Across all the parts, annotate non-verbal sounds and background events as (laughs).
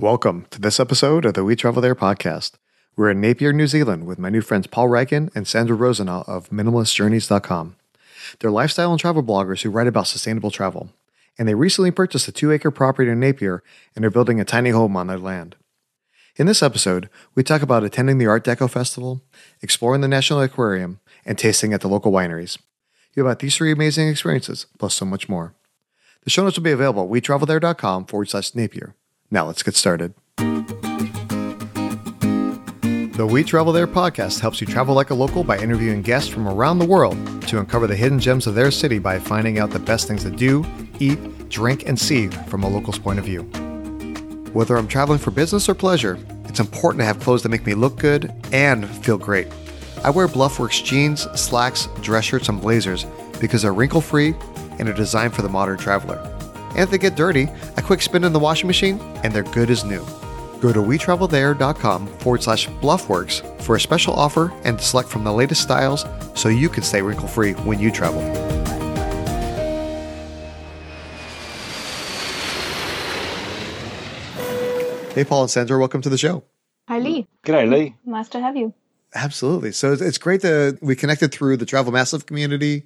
Welcome to this episode of the We Travel There podcast. We're in Napier, New Zealand with my new friends Paul Reichen and Sandra Rosenau of MinimalistJourneys.com. They're lifestyle and travel bloggers who write about sustainable travel. And they recently purchased a two acre property in Napier and are building a tiny home on their land. In this episode, we talk about attending the Art Deco Festival, exploring the National Aquarium, and tasting at the local wineries. You have about these three amazing experiences, plus so much more. The show notes will be available at wetravelthere.com forward slash Napier. Now let's get started. The We Travel There podcast helps you travel like a local by interviewing guests from around the world to uncover the hidden gems of their city by finding out the best things to do, eat, drink, and see from a local's point of view. Whether I'm traveling for business or pleasure, it's important to have clothes that make me look good and feel great. I wear Bluffworks jeans, slacks, dress shirts, and blazers because they're wrinkle free and are designed for the modern traveler. And if they get dirty, a quick spin in the washing machine and they're good as new. Go to wetravelthere.com forward slash bluffworks for a special offer and to select from the latest styles so you can stay wrinkle free when you travel. Hey, Paul and Sandra, welcome to the show. Hi, Lee. G'day, Lee. Nice to have you. Absolutely. So it's- it's great that we connected through the Travel Massive community.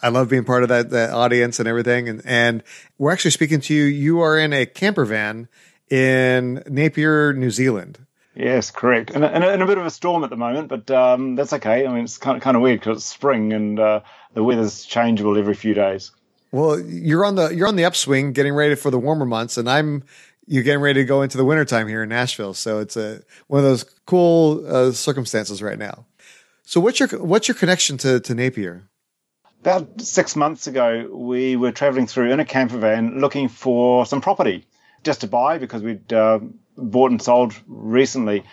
I love being part of that, that audience and everything. And, and we're actually speaking to you. You are in a camper van in Napier, New Zealand. Yes, correct. And in, in a bit of a storm at the moment, but um, that's okay. I mean, it's kind of, kind of weird because it's spring and uh, the weather's changeable every few days. Well, you're on the you're on the upswing, getting ready for the warmer months, and I'm you're getting ready to go into the wintertime here in Nashville. So it's a one of those cool uh, circumstances right now. So what's your what's your connection to to Napier? About six months ago, we were traveling through in a camper van looking for some property just to buy because we'd uh, bought and sold recently.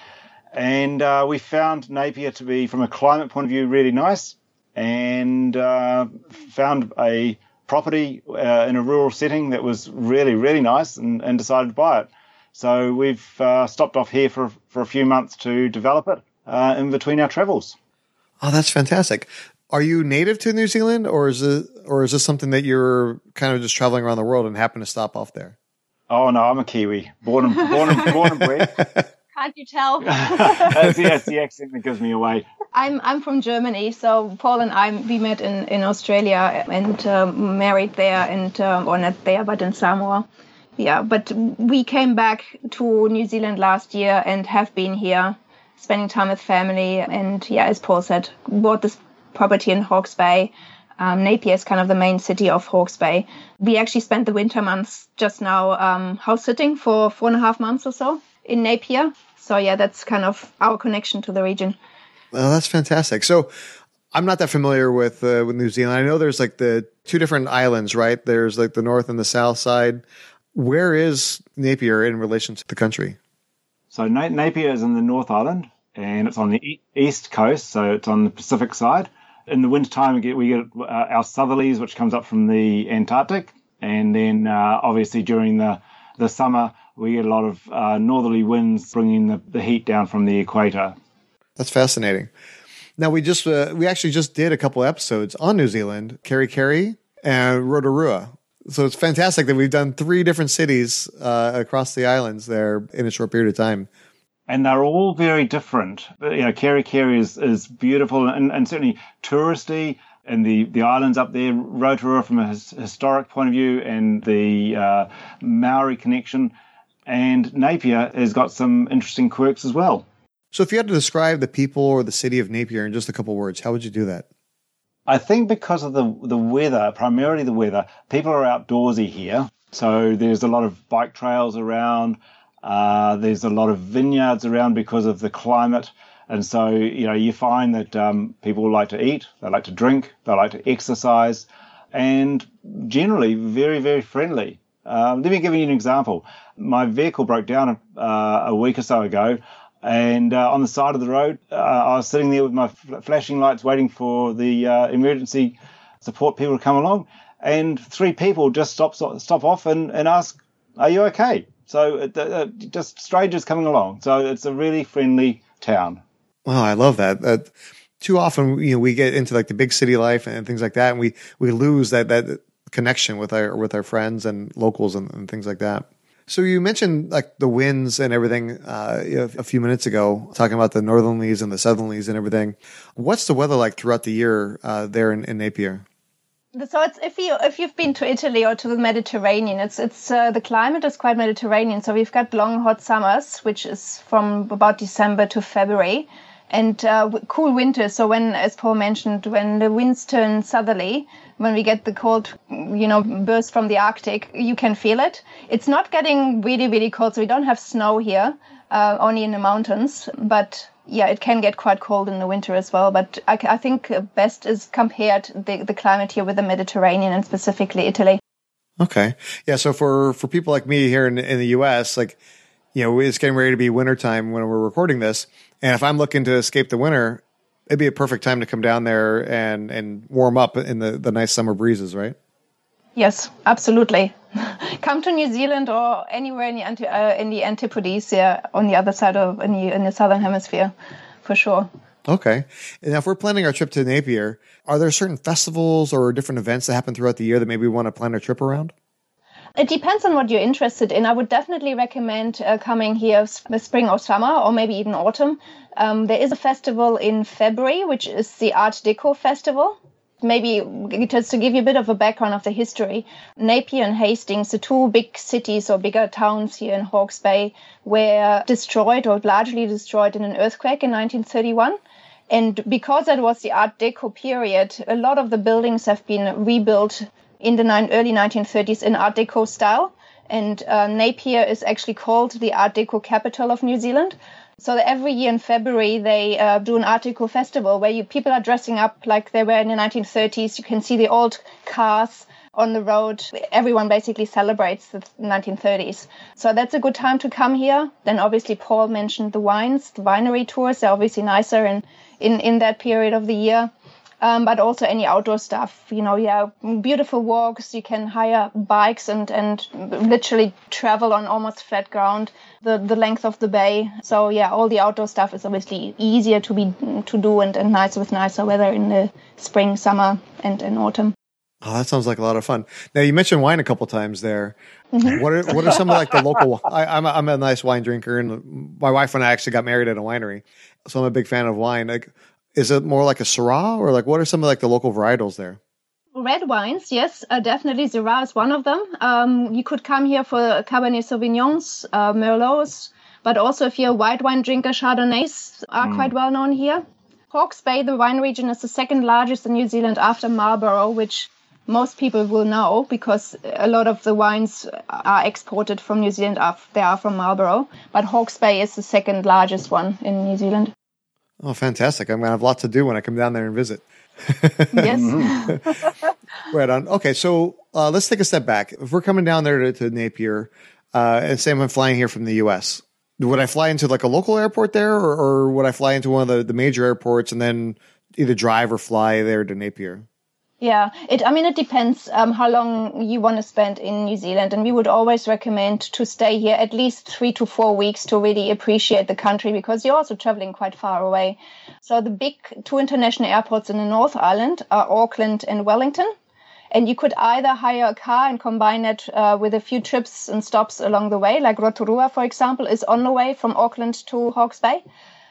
And uh, we found Napier to be, from a climate point of view, really nice and uh, found a property uh, in a rural setting that was really, really nice and, and decided to buy it. So we've uh, stopped off here for, for a few months to develop it uh, in between our travels. Oh, that's fantastic. Are you native to New Zealand, or is it, or is this something that you're kind of just traveling around the world and happen to stop off there? Oh no, I'm a Kiwi, born and born and born and bred. (laughs) Can't you tell? (laughs) that's, the, that's the accent that gives me away. I'm I'm from Germany, so Paul and I we met in in Australia and um, married there, and um, or not there, but in Samoa. Yeah, but we came back to New Zealand last year and have been here, spending time with family. And yeah, as Paul said, bought this property in Hawke's Bay. Um, Napier is kind of the main city of Hawke's Bay. We actually spent the winter months just now um, house sitting for four and a half months or so in Napier. So yeah, that's kind of our connection to the region. Well, that's fantastic. So I'm not that familiar with uh, with New Zealand. I know there's like the two different islands, right? There's like the north and the south side. Where is Napier in relation to the country? So Na- Napier is in the North Island, and it's on the e- east coast, so it's on the Pacific side. In the wintertime, we get we get uh, our southerlies, which comes up from the Antarctic, and then uh, obviously during the the summer, we get a lot of uh, northerly winds bringing the, the heat down from the equator. That's fascinating. Now we just uh, we actually just did a couple episodes on New Zealand, Kerikeri and Rotorua. So it's fantastic that we've done three different cities uh, across the islands there in a short period of time. And they're all very different. You know, Kerry is, is beautiful and, and certainly touristy. And the, the islands up there, Rotorua from a his, historic point of view, and the uh, Maori connection. And Napier has got some interesting quirks as well. So if you had to describe the people or the city of Napier in just a couple words, how would you do that? I think because of the the weather, primarily the weather, people are outdoorsy here. So there's a lot of bike trails around. Uh, there's a lot of vineyards around because of the climate, and so you know you find that um, people like to eat, they like to drink, they like to exercise, and generally very very friendly. Um, let me give you an example. My vehicle broke down uh, a week or so ago. And uh, on the side of the road, uh, I was sitting there with my flashing lights waiting for the uh, emergency support people to come along. And three people just stop, stop off and, and ask, Are you okay? So uh, just strangers coming along. So it's a really friendly town. Wow, I love that. that. Too often, you know, we get into like the big city life and things like that, and we we lose that that connection with our with our friends and locals and, and things like that. So you mentioned like the winds and everything uh, a few minutes ago, talking about the northerlies and the southerlies and everything. What's the weather like throughout the year uh, there in, in, Napier? So it's if you if you've been to Italy or to the Mediterranean, it's it's uh, the climate is quite Mediterranean. So we've got long hot summers, which is from about December to February, and uh, cool winters. So when, as Paul mentioned, when the winds turn southerly, when we get the cold, you know, burst from the Arctic, you can feel it. It's not getting really, really cold. So we don't have snow here, uh, only in the mountains. But yeah, it can get quite cold in the winter as well. But I, I think best is compared the, the climate here with the Mediterranean and specifically Italy. Okay. Yeah. So for, for people like me here in, in the U.S., like, you know, it's getting ready to be wintertime when we're recording this. And if I'm looking to escape the winter, it'd be a perfect time to come down there and, and warm up in the, the nice summer breezes, right? Yes, absolutely. (laughs) come to New Zealand or anywhere in the, anti, uh, in the Antipodes, yeah, on the other side of in the, in the southern hemisphere, for sure. Okay. And if we're planning our trip to Napier, are there certain festivals or different events that happen throughout the year that maybe we want to plan our trip around? It depends on what you're interested in. I would definitely recommend uh, coming here in spring or summer, or maybe even autumn. Um, there is a festival in February, which is the Art Deco Festival. Maybe just to give you a bit of a background of the history, Napier and Hastings, the two big cities or bigger towns here in Hawke's Bay, were destroyed or largely destroyed in an earthquake in 1931. And because that was the Art Deco period, a lot of the buildings have been rebuilt in the early 1930s in Art Deco style. And uh, Napier is actually called the Art Deco capital of New Zealand. So every year in February they uh, do an Art Deco festival where you people are dressing up like they were in the 1930s. You can see the old cars on the road. Everyone basically celebrates the 1930s. So that's a good time to come here. Then obviously Paul mentioned the wines, the winery tours. They're obviously nicer in, in, in that period of the year um, but also any outdoor stuff. You know, yeah, beautiful walks. You can hire bikes and and literally travel on almost flat ground the the length of the bay. So yeah, all the outdoor stuff is obviously easier to be to do and, and nice with nicer weather in the spring, summer, and, and autumn. Oh, that sounds like a lot of fun. Now you mentioned wine a couple times there. Mm-hmm. What are what are some of like the local? I, I'm a, I'm a nice wine drinker, and my wife and I actually got married at a winery, so I'm a big fan of wine. Like, is it more like a Syrah or like what are some of like the local varietals there? Red wines, yes, uh, definitely. Syrah is one of them. Um, you could come here for Cabernet Sauvignons, uh, Merlots, but also if you're a white wine drinker, Chardonnays are mm. quite well known here. Hawke's Bay, the wine region, is the second largest in New Zealand after Marlborough, which most people will know because a lot of the wines are exported from New Zealand. They are from Marlborough, but Hawke's Bay is the second largest one in New Zealand. Oh, fantastic. I'm going to have lots to do when I come down there and visit. yes. (laughs) right on. Okay, so uh, let's take a step back. If we're coming down there to, to Napier, uh, and say I'm flying here from the U.S., would I fly into like a local airport there, or, or would I fly into one of the, the major airports and then either drive or fly there to Napier? Yeah, it. I mean, it depends um, how long you want to spend in New Zealand, and we would always recommend to stay here at least three to four weeks to really appreciate the country because you're also traveling quite far away. So the big two international airports in the North Island are Auckland and Wellington, and you could either hire a car and combine it uh, with a few trips and stops along the way, like Rotorua, for example, is on the way from Auckland to Hawke's Bay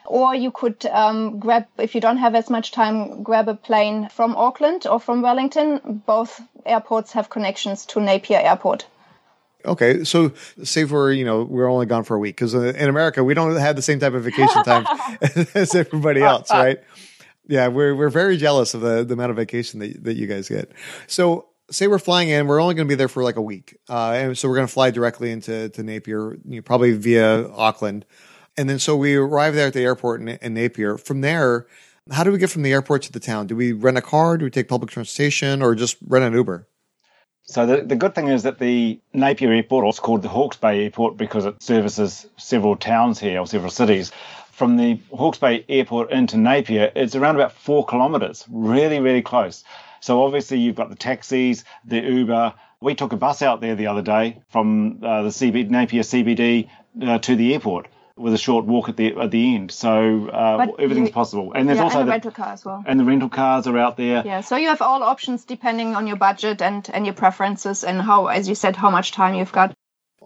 or you could um, grab, if you don't have as much time, grab a plane from Auckland or from Wellington. Both airports have connections to Napier Airport. Okay, so say for you know we're only gone for a week because uh, in America we don't have the same type of vacation (laughs) time as everybody else, right? Yeah, we're we're very jealous of the, the amount of vacation that that you guys get. So say we're flying in, we're only going to be there for like a week, uh, and so we're going to fly directly into to Napier, you know, probably via Auckland. And then so we arrive there at the airport in, in Napier. From there, how do we get from the airport to the town? Do we rent a car? Do we take public transportation or just rent an Uber? So the, the good thing is that the Napier Airport, also called the Hawke's Bay Airport because it services several towns here or several cities. From the Hawke's Bay Airport into Napier, it's around about four kilometres, really, really close. So obviously you've got the taxis, the Uber. We took a bus out there the other day from uh, the CB, Napier CBD uh, to the airport with a short walk at the at the end. So uh, everything's you, possible. And there's yeah, also and the rental car as well. And the rental cars are out there. Yeah. So you have all options depending on your budget and and your preferences and how, as you said, how much time you've got.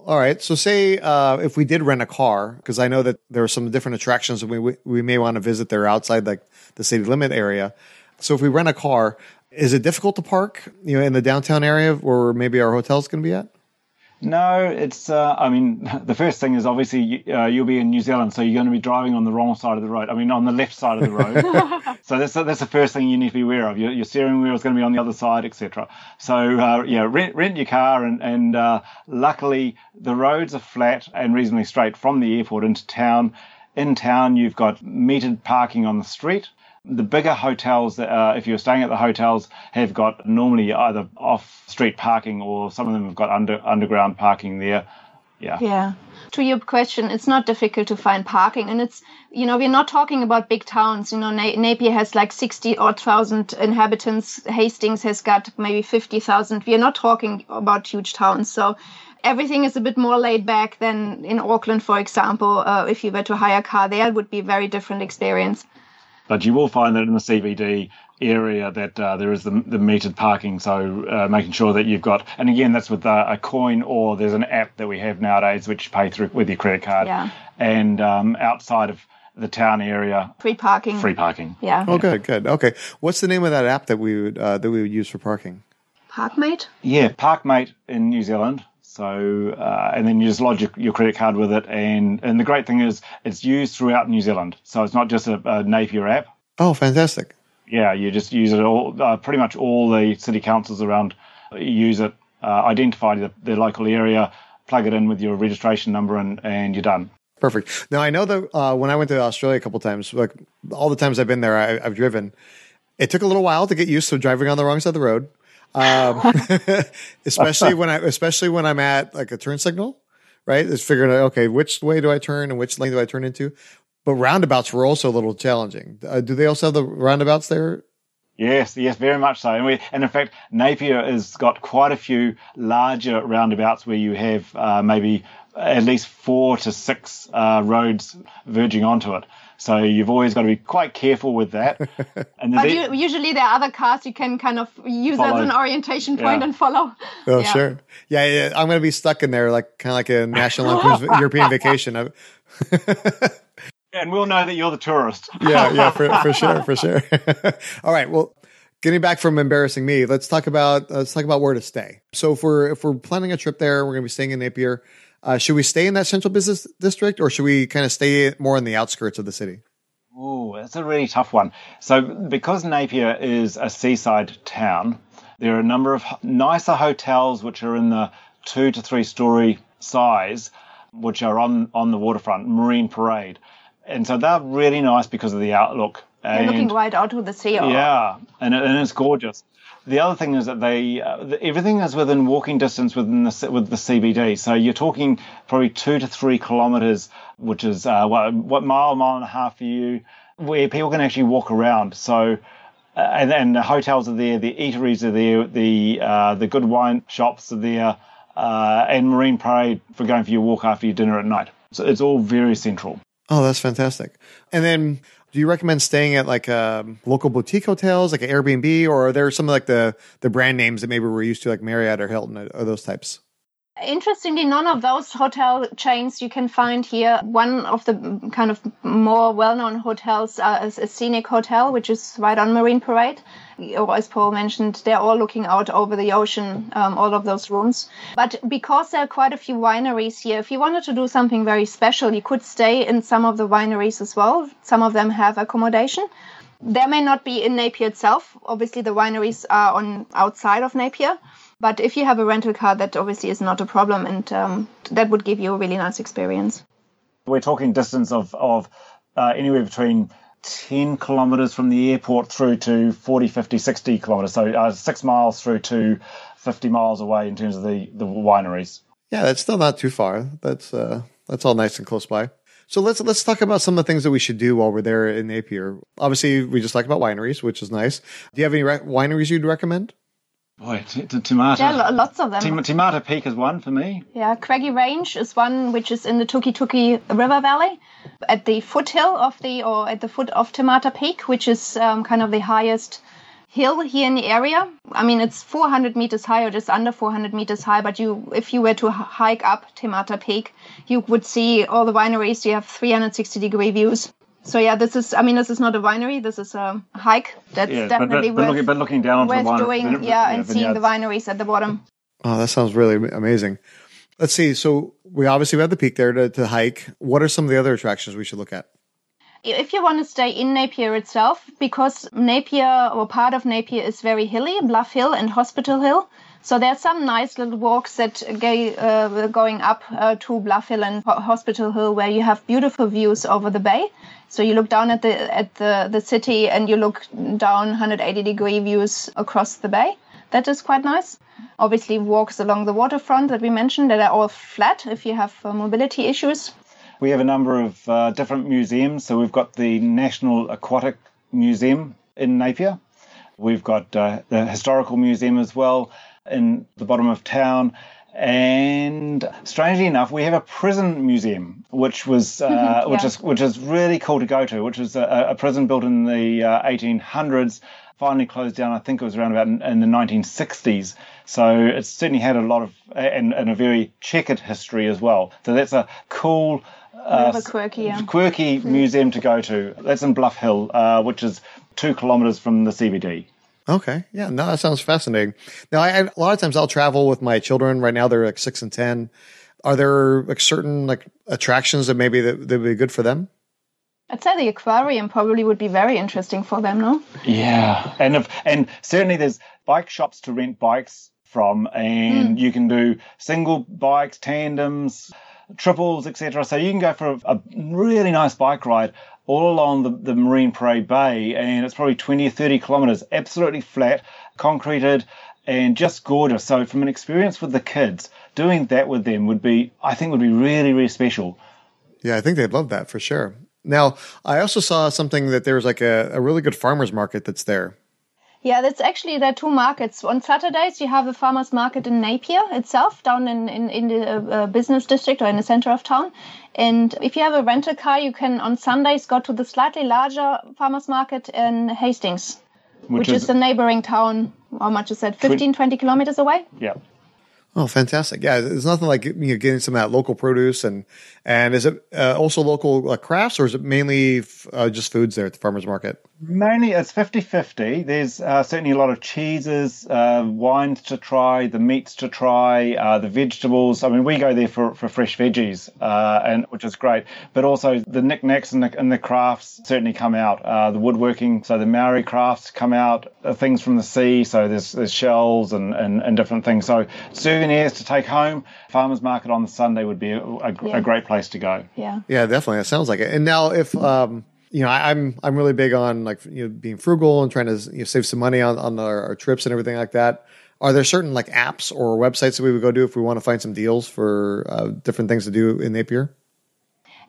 All right. So, say uh, if we did rent a car, because I know that there are some different attractions that we we may want to visit there outside like the city limit area. So, if we rent a car, is it difficult to park, you know, in the downtown area where maybe our hotel's going to be at? No, it's. Uh, I mean, (laughs) the first thing is obviously uh, you'll be in New Zealand, so you're going to be driving on the wrong side of the road. I mean, on the left side of the road. (laughs) so that's that's the first thing you need to be aware of. Your, your steering wheel is going to be on the other side, etc. So uh, yeah, rent rent your car, and and uh, luckily the roads are flat and reasonably straight from the airport into town. In town, you've got metered parking on the street. The bigger hotels, uh, if you're staying at the hotels, have got normally either off street parking or some of them have got under underground parking there. Yeah. Yeah. To your question, it's not difficult to find parking, and it's you know we're not talking about big towns. You know, Napier has like sixty or thousand inhabitants. Hastings has got maybe fifty thousand. We are not talking about huge towns, so everything is a bit more laid back than in Auckland, for example. Uh, if you were to hire a car there, it would be a very different experience. But you will find that in the CBD area that uh, there is the, the metered parking. So uh, making sure that you've got, and again, that's with uh, a coin or there's an app that we have nowadays which you pay through with your credit card. Yeah. And um, outside of the town area, free parking. Free parking. Yeah. Oh, good, good. Okay, what's the name of that app that we would uh, that we would use for parking? Parkmate. Yeah, Parkmate in New Zealand. So, uh, and then you just lodge your, your, credit card with it. And, and the great thing is it's used throughout New Zealand. So it's not just a, a Napier app. Oh, fantastic. Yeah, you just use it all, uh, pretty much all the city councils around use it, uh, identify the, the, local area, plug it in with your registration number, and, and you're done. Perfect. Now, I know that uh, when I went to Australia a couple times, like all the times I've been there, I, I've driven. It took a little while to get used to driving on the wrong side of the road um, (laughs) (laughs) especially when I, especially when I'm at like a turn signal, right? It's figuring out, okay, which way do I turn and which lane do I turn into? But roundabouts were also a little challenging. Uh, do they also have the roundabouts there? Yes, yes, very much so. And, we, and in fact, Napier has got quite a few larger roundabouts where you have uh, maybe at least four to six uh, roads verging onto it. So you've always got to be quite careful with that. (laughs) And but you, usually there are other cars you can kind of use follow. as an orientation point yeah. and follow. Oh, yeah. sure. Yeah, yeah, I'm going to be stuck in there like kind of like a national (laughs) European vacation. (laughs) and we'll know that you're the tourist. yeah, yeah, for, for sure, for sure. All right, well, getting back from embarrassing me, let's talk about let's talk about where to stay. So if we're if we're planning a trip there, we're going to be staying in Napier. Uh, should we stay in that central business district or should we kind of stay more in the outskirts of the city? Oh, that's a really tough one. So, because Napier is a seaside town, there are a number of nicer hotels which are in the two to three story size, which are on, on the waterfront, Marine Parade. And so they're really nice because of the outlook. They're looking right out to the sea. Yeah, and, it, and it's gorgeous the other thing is that they uh, everything is within walking distance within the with the CBD. So you're talking probably two to three kilometers, which is uh, what, what mile, mile and a half for you, where people can actually walk around. So. Uh, and, and the hotels are there, the eateries are there, the uh, the good wine shops are there, uh, and Marine Parade for going for your walk after your dinner at night. So it's all very central. Oh, that's fantastic. And then do you recommend staying at like um, local boutique hotels, like an Airbnb, or are there some like the the brand names that maybe we're used to, like Marriott or Hilton, or those types? Interestingly, none of those hotel chains you can find here. One of the kind of more well-known hotels uh, is a Scenic Hotel, which is right on Marine Parade. Or as Paul mentioned, they're all looking out over the ocean, um, all of those rooms. But because there are quite a few wineries here, if you wanted to do something very special, you could stay in some of the wineries as well. Some of them have accommodation. There may not be in Napier itself. Obviously, the wineries are on outside of Napier but if you have a rental car, that obviously is not a problem, and um, that would give you a really nice experience. We're talking distance of of uh, anywhere between 10 kilometers from the airport through to 40, 50, 60 kilometers. So uh, six miles through to 50 miles away in terms of the, the wineries. Yeah, that's still not too far. That's uh, that's all nice and close by. So let's let's talk about some of the things that we should do while we're there in Napier. Obviously, we just talked about wineries, which is nice. Do you have any re- wineries you'd recommend? Boy, t- t- Te Yeah, lots of them. Te Mata Peak is one for me. Yeah, Craggy Range is one which is in the Tukituki River Valley, at the foothill of the or at the foot of Te Mata Peak, which is um, kind of the highest hill here in the area. I mean, it's 400 meters high or just under 400 meters high. But you, if you were to hike up Te Mata Peak, you would see all the wineries. You have 360 degree views. So yeah, this is. I mean, this is not a winery. This is a hike. That's yeah, definitely but, but, worth, looking, but looking down worth the doing. yeah, and seeing the wineries at the bottom. Oh, that sounds really amazing. Let's see. So we obviously we have the peak there to, to hike. What are some of the other attractions we should look at? If you want to stay in Napier itself, because Napier or part of Napier is very hilly, Bluff Hill and Hospital Hill. So there's some nice little walks that go uh, going up uh, to Bluff Hill and Hospital Hill where you have beautiful views over the bay. So you look down at the at the, the city and you look down 180 degree views across the bay. That is quite nice. Obviously, walks along the waterfront that we mentioned that are all flat if you have uh, mobility issues. We have a number of uh, different museums. So we've got the National Aquatic Museum in Napier. We've got uh, the Historical Museum as well in the bottom of town. And strangely enough, we have a prison museum, which was (laughs) uh, yeah. which is which is really cool to go to. Which is a, a prison built in the 1800s, uh, finally closed down. I think it was around about in, in the 1960s. So it's certainly had a lot of and, and a very checkered history as well. So that's a cool uh, quirky, yeah. quirky mm-hmm. museum to go to. That's in Bluff Hill, uh, which is two kilometers from the CBD. Okay. Yeah. No, that sounds fascinating. Now, I, a lot of times I'll travel with my children. Right now, they're like six and 10. Are there like certain like attractions that maybe that, that would be good for them? I'd say the aquarium probably would be very interesting for them, no? Yeah. And if, and certainly there's bike shops to rent bikes from and mm. you can do single bikes, tandems, triples, etc. So you can go for a, a, really nice bike ride all along the, the Marine Parade Bay, and it's probably 20 or 30 kilometers, absolutely flat, concreted, and just gorgeous. So from an experience with the kids, doing that with them would be, I think, would be really, really special. Yeah, I think they'd love that for sure. Now, I also saw something that there's like a, a really good farmers market that's there. Yeah, that's actually there are two markets. On Saturdays, you have a farmers market in Napier itself, down in, in, in the uh, business district or in the center of town. And if you have a rental car, you can on Sundays go to the slightly larger farmers market in Hastings, which, which is, is, a neighboring town. How much is that? 15, 20 kilometers away? Yeah. Oh, fantastic! Yeah, there's nothing like you know, getting some of that local produce and and is it uh, also local uh, crafts or is it mainly f- uh, just foods there at the farmers market? Mainly, it's 50-50. There's uh, certainly a lot of cheeses, uh, wines to try, the meats to try, uh, the vegetables. I mean, we go there for, for fresh veggies, and which is great. But also the knickknacks and the, and the crafts certainly come out. the woodworking, so the Maori crafts come out. things from the sea, so there's there's shells and, and, and different things. So souvenirs to take home. Farmers market on the Sunday would be a, a, yeah. a great place to go. Yeah. Yeah, definitely. It sounds like it. And now, if um, you know, I, am I'm, I'm really big on like you know being frugal and trying to you know, save some money on on our, our, trips and everything like that. Are there certain like apps or websites that we would go to if we want to find some deals for uh, different things to do in Napier?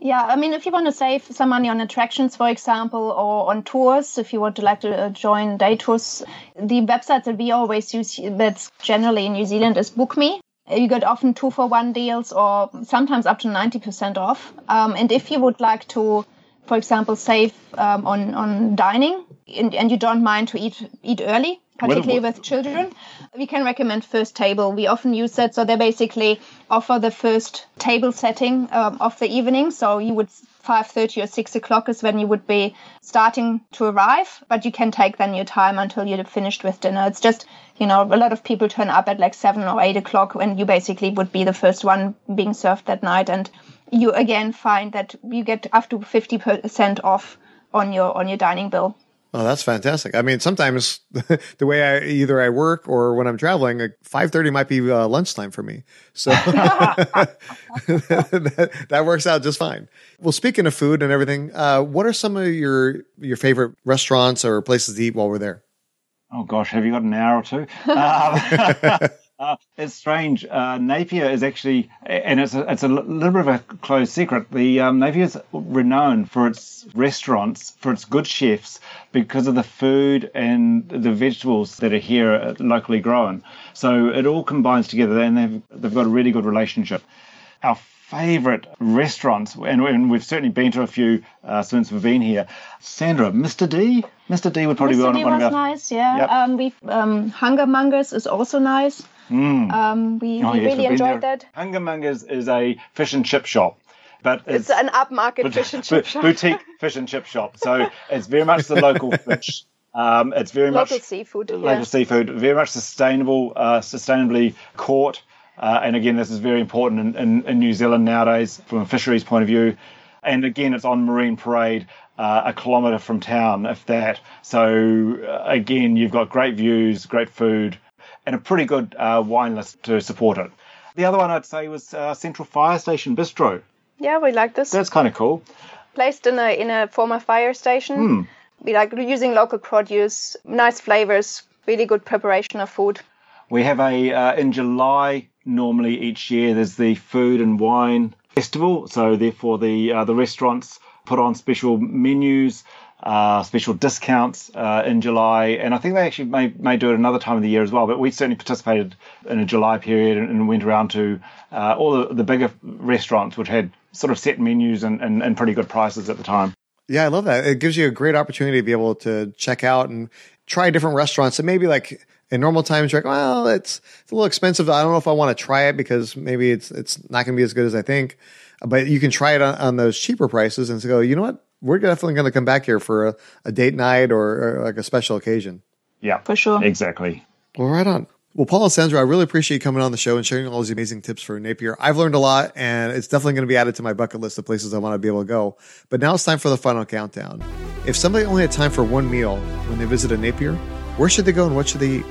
Yeah, I mean, if you want to save some money on attractions, for example, or on tours, if you want to like to uh, join day tours, the website that we always use that's generally in New Zealand is BookMe you get often two for one deals or sometimes up to 90% off. Um, and if you would like to, for example, save um, on, on dining and, and, you don't mind to eat, eat early, particularly with children, we can recommend First Table. We often use that. So they basically offer the first table setting um, of the evening. So you would 5.30 or 6 o'clock is when you would be starting to arrive but you can take then your time until you're finished with dinner it's just you know a lot of people turn up at like 7 or 8 o'clock when you basically would be the first one being served that night and you again find that you get up to 50% off on your on your dining bill Oh, that's fantastic. I mean, sometimes (laughs) the way I either I work or when I'm traveling, like five thirty might be uh, lunchtime for me. So (laughs) that, that, works out just fine. Well, speaking of food and everything, uh, what are some of your your favorite restaurants or places to eat while we're there? Oh gosh, have you got an hour or two? Um, (laughs) Uh, it's strange. Uh, Napier is actually, and it's a, it's a little bit of a closed secret. The um, Napier is renowned for its restaurants, for its good chefs, because of the food and the vegetables that are here uh, locally grown. So it all combines together, and they've they've got a really good relationship. Our favorite restaurants, and, and we've certainly been to a few uh, since we've been here. Sandra, Mr. D. Mr. D would probably Mr. be on D one of was our. nice, yeah. Yep. Um, we um, Hunger Mongers is also nice. Mm. Um, we, Oh, we yes, really enjoyed there. that. Hungermongers is a fish and chip shop, but It's, it's, an upmarket but- fish and chip (laughs) shop. boutique fish and chip shop. So it's very much the local (laughs) fish. Um, it's very Local much seafood. local yeah. seafood, very much sustainable, uh, sustainably caught. Uh, and again, this is very important in, in, in New Zealand nowadays from a fisheries point of view. And again, it's on Marine Parade, uh, a kilometre from town, if that. So uh, again, you've got great views, great food, and a pretty good uh, wine list to support it. The other one I'd say was uh, Central Fire Station Bistro. Yeah, we like this. That's kind of cool. Placed in a in a former fire station. Hmm. We like using local produce, nice flavors, really good preparation of food. We have a uh, in July normally each year. There's the food and wine festival, so therefore the uh, the restaurants put on special menus, uh, special discounts uh, in July, and I think they actually may may do it another time of the year as well. But we certainly participated in a July period and, and went around to uh, all the, the bigger restaurants which had sort of set menus and, and, and pretty good prices at the time. Yeah, I love that. It gives you a great opportunity to be able to check out and try different restaurants. And maybe like in normal times, you're like, well, it's, it's a little expensive. I don't know if I want to try it because maybe it's it's not going to be as good as I think. But you can try it on, on those cheaper prices and go, you know what? We're definitely going to come back here for a, a date night or, or like a special occasion. Yeah, For sure. exactly. Well, right on. Well, Paul and Sandra, I really appreciate you coming on the show and sharing all these amazing tips for Napier. I've learned a lot, and it's definitely going to be added to my bucket list of places I want to be able to go. But now it's time for the final countdown. If somebody only had time for one meal when they visit a Napier, where should they go and what should they eat?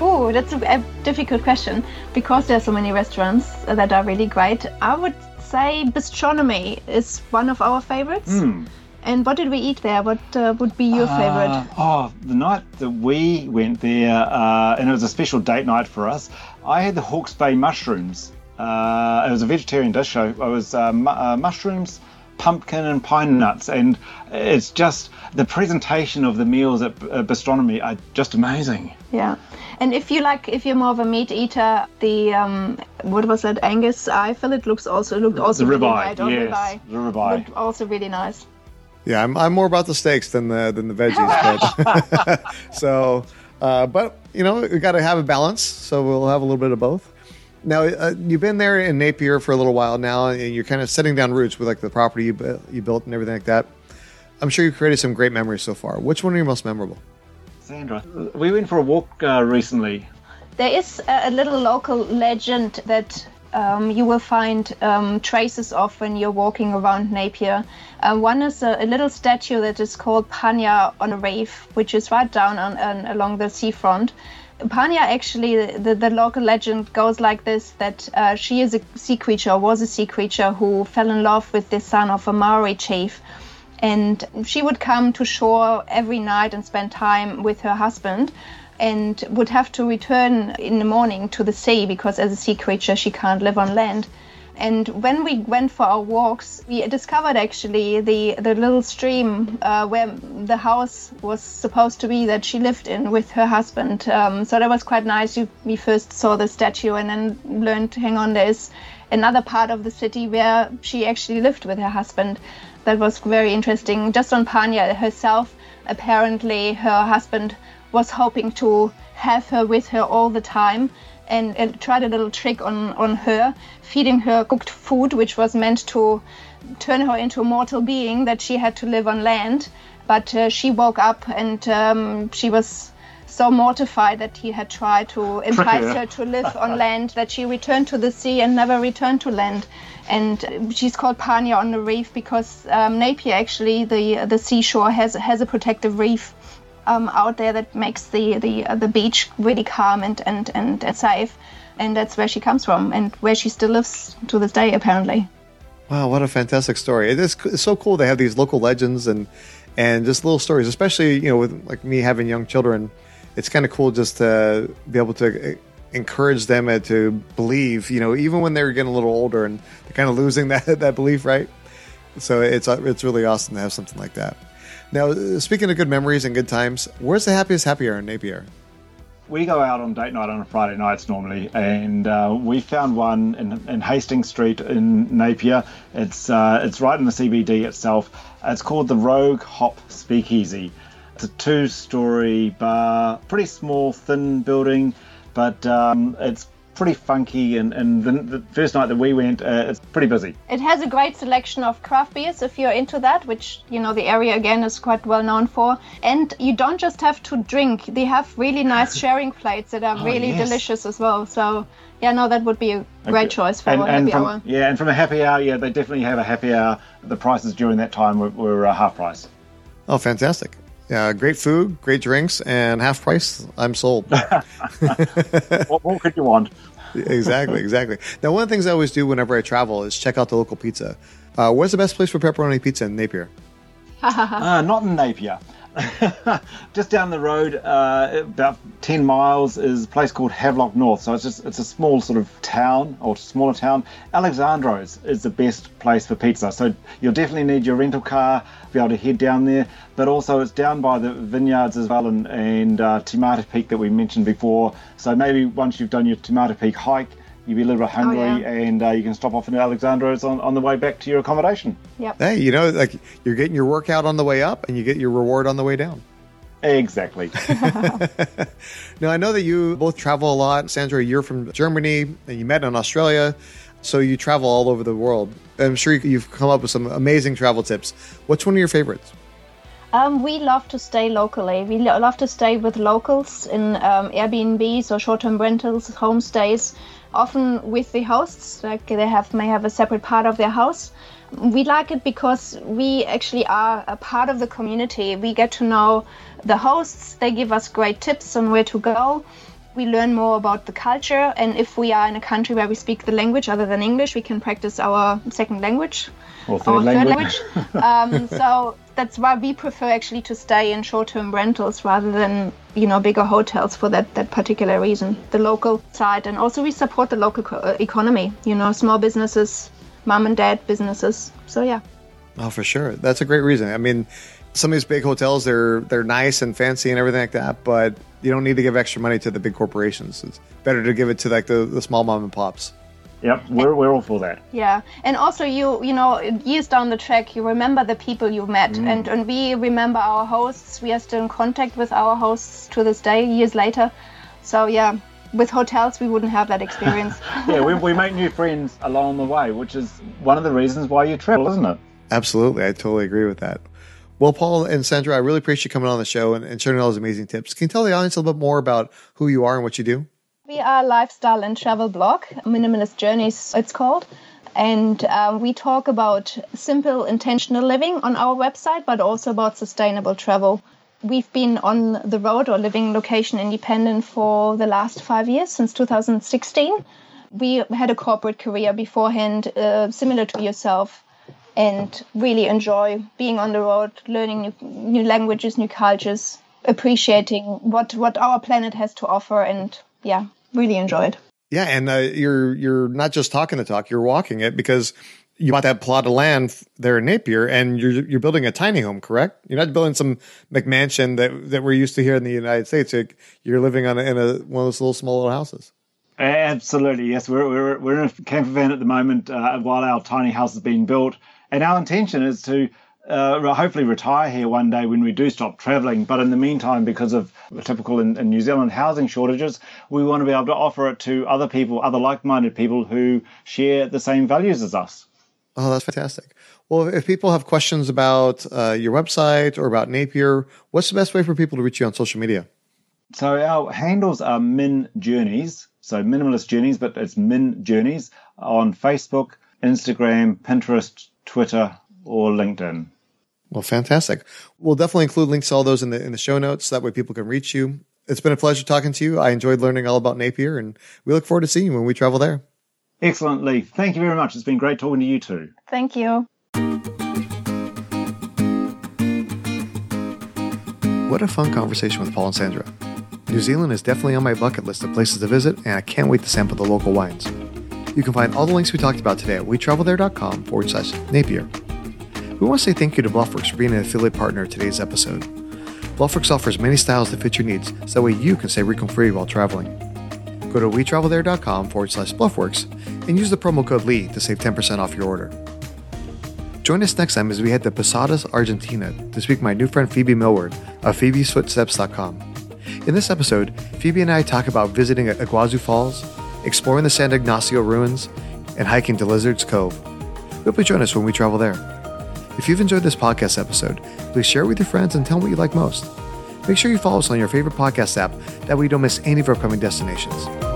Ooh, that's a, a difficult question because there are so many restaurants that are really great. I would say Bistronomy is one of our favorites. Hmm. And what did we eat there? What uh, would be your favorite? Uh, oh, the night that we went there, uh, and it was a special date night for us. I had the Hawke's Bay mushrooms. Uh, it was a vegetarian dish. So it was uh, mu- uh, mushrooms, pumpkin, and pine nuts, and it's just the presentation of the meals at uh, Bistronomy are just amazing. Yeah. And if you like, if you're more of a meat eater, the um, what was that Angus eye fillet looks also looked also the really ribeye, nice. Or yes, ribeye. the ribeye. Looked also really nice. Yeah, I'm, I'm more about the steaks than the than the veggies. But (laughs) (laughs) so, uh, but you know, we got to have a balance. So we'll have a little bit of both. Now, uh, you've been there in Napier for a little while now, and you're kind of setting down roots with like the property you, bu- you built and everything like that. I'm sure you've created some great memories so far. Which one are your most memorable? Sandra, we went for a walk uh, recently. There is a, little local legend that um, you will find um, traces of when you're walking around Napier. Uh, one is a, a little statue that is called Pania on a reef, which is right down on, on along the seafront. Pania actually, the, the local legend goes like this: that uh, she is a sea creature, was a sea creature who fell in love with the son of a Maori chief, and she would come to shore every night and spend time with her husband and would have to return in the morning to the sea because as a sea creature she can't live on land. And when we went for our walks we discovered actually the, the little stream uh, where the house was supposed to be that she lived in with her husband. Um, so that was quite nice. We, we first saw the statue and then learned hang on there's another part of the city where she actually lived with her husband that was very interesting just on Pania herself apparently her husband was hoping to have her with her all the time and, and tried a little trick on, on her, feeding her cooked food, which was meant to turn her into a mortal being that she had to live on land. But uh, she woke up and um, she was so mortified that he had tried to (laughs) entice her. her to (laughs) live on land that she returned to the sea and never returned to land. And she's called Pania on the reef because um, Napier actually the the seashore has has a protective reef um, out there that makes the the uh, the beach really calm and, and and and safe. And that's where she comes from and where she still lives to this day apparently. Wow, what a fantastic story! It is it's so cool to have these local legends and and just little stories, especially you know with like me having young children. It's kind of cool just to be able to uh, encourage them uh, to believe, you know, even when they're getting a little older and they're kind of losing (laughs) that that belief, right? So it's uh, it's really awesome to have something like that. Now, uh, speaking of good memories and good times, where's the happiest happy hour in Napier? We go out on date night on Friday nights normally, and uh, we found one in, in Hastings Street in Napier. It's uh, it's right in the CBD itself. It's called the Rogue Hop Speakeasy. It's a two-story bar, pretty small, thin building, but um, it's pretty funky. And, and the, the, first night that we went, uh, it's pretty busy. It has a great selection of craft beers if you're into that, which you know the area again is quite well known for. And you don't just have to drink; they have really nice (laughs) sharing plates that are Oh, really yes. delicious as well. So yeah, no, that would be a great Okay. choice for and, our and happy from, hour. Yeah, and from a happy hour, yeah, they definitely have a happy hour. The prices during that time were, were uh, half price. Oh, fantastic. Yeah, great food, great drinks, and half price. I'm sold. (laughs) (laughs) what more could you want? exactly, exactly. Now, one of the things I always do whenever I travel is check out the local pizza. Uh, where's the best place for pepperoni pizza in Napier? (laughs) Uh, not in Napier. (laughs) just down the road, uh, about ten miles, is a place called Havelock North. So it's just it's a small sort of town or smaller town. Alexandros is the best place for pizza. So you'll definitely need your rental car to be able to head down there. But also it's down by the vineyards as well and and uh, Te Mata Peak that we mentioned before. So maybe once you've done your Te Mata Peak hike. You'll be a little bit hungry, yeah. and uh, you can stop off in Alexandros on, on the way back to your accommodation. Yep. Hey, you know, like you're getting your workout on the way up and you get your reward on the way down. Exactly. (laughs) (laughs) Now, I know that you both travel a lot. Sandra, you're from Germany and you met in Australia. So you travel all over the world. I'm sure you- you've come up with some amazing travel tips. What's one of your favorites? Um, we love to stay locally. We love to stay with locals in um, Airbnbs or short-term rentals, homestays, often with the hosts. Like they have may have a separate part of their house. We like it because we actually are a part of the community. We get to know the hosts. They give us great tips on where to go. We learn more about the culture, and if we are in a country where we speak the language other than English, we can practice our second language Or third or language. third language. (laughs) um, so that's why we prefer actually to stay in short-term rentals rather than you know bigger hotels for that that particular reason. The local side, and also we support the local uh, economy. You know, small businesses, mom and dad businesses. So yeah. Oh, for sure. That's a great reason. I mean, some of these big hotels, they're they're nice and fancy and everything like that, but you don't need to give extra money to the big corporations. It's better to give it to like the, the small mom and pops. Yep, we're, we're all for that. Yeah, and also you you know years down the track you remember the people you met, mm. and and we remember our hosts. We are still in contact with our hosts to this day, years later. So yeah, with hotels we wouldn't have that experience. (laughs) Yeah, we, we make new friends along the way, which is one of the reasons why you travel, isn't it? Absolutely. I totally agree with that. Well, Paul and Sandra, I really appreciate you coming on the show and, and sharing all those amazing tips. Can you tell the audience a little bit more about who you are and what you do? We are lifestyle and travel blog, Minimalist Journeys, it's called. And um, we talk about simple, intentional living on our website, but also about sustainable travel. We've been on the road or living location independent for the last five years, since 2016. We had a corporate career beforehand, uh, similar to yourself, and really enjoy being on the road, learning new, new languages, new cultures, appreciating what, what our planet has to offer, and yeah, really enjoyed. Yeah, and uh, you're you're not just talking the talk; you're walking it because you bought that plot of land there in Napier, and you're you're building a tiny home, correct? You're not building some McMansion that that we're used to here in the United States. You're, you're living on a, in a one of those little small little houses. Absolutely, yes. We're, we're, we're in a camper van at the moment uh, while our tiny house is being built. And our intention is to uh, hopefully retire here one day when we do stop traveling. But in the meantime, because of typical in, in New Zealand housing shortages, we want to be able to offer it to other people, other like minded people who share the same values as us. Oh, that's fantastic. Well, if people have questions about uh, your website or about Napier, what's the best way for people to reach you on social media? So our handles are Min Journeys, so minimalist journeys, but it's Min Journeys on Facebook, Instagram, Pinterest, Twitter, or LinkedIn. Well, fantastic. We'll definitely include links to all those in the in the show notes. So that way, people can reach you. It's been a pleasure talking to you. I enjoyed learning all about Napier, and we look forward to seeing you when we travel there. Excellently. Thank you very much. It's been great talking to you too. Thank you. What a fun conversation with Paul and Sandra. New Zealand is definitely on my bucket list of places to visit, and I can't wait to sample the local wines. You can find all the links we talked about today at wetravelthere.com forward slash Napier. We want to say thank you to Bluffworks for being an affiliate partner of today's episode. Bluffworks offers many styles to fit your needs, so that way you can stay wrinkle free while traveling. Go to wetravelthere.com forward slash Bluffworks and use the promo code LEE to save 10% off your order. Join us next time as we head to Posadas, Argentina to speak my new friend Phoebe Millward of phoebesfootsteps.com. In this episode, Phoebe and I talk about visiting Iguazu Falls, exploring the San Ignacio ruins, and hiking to Lizard's Cove. We hope you join us when we travel there. If you've enjoyed this podcast episode, please share it with your friends and tell them what you like most. Make sure you follow us on your favorite podcast app that way you don't miss any of our upcoming destinations.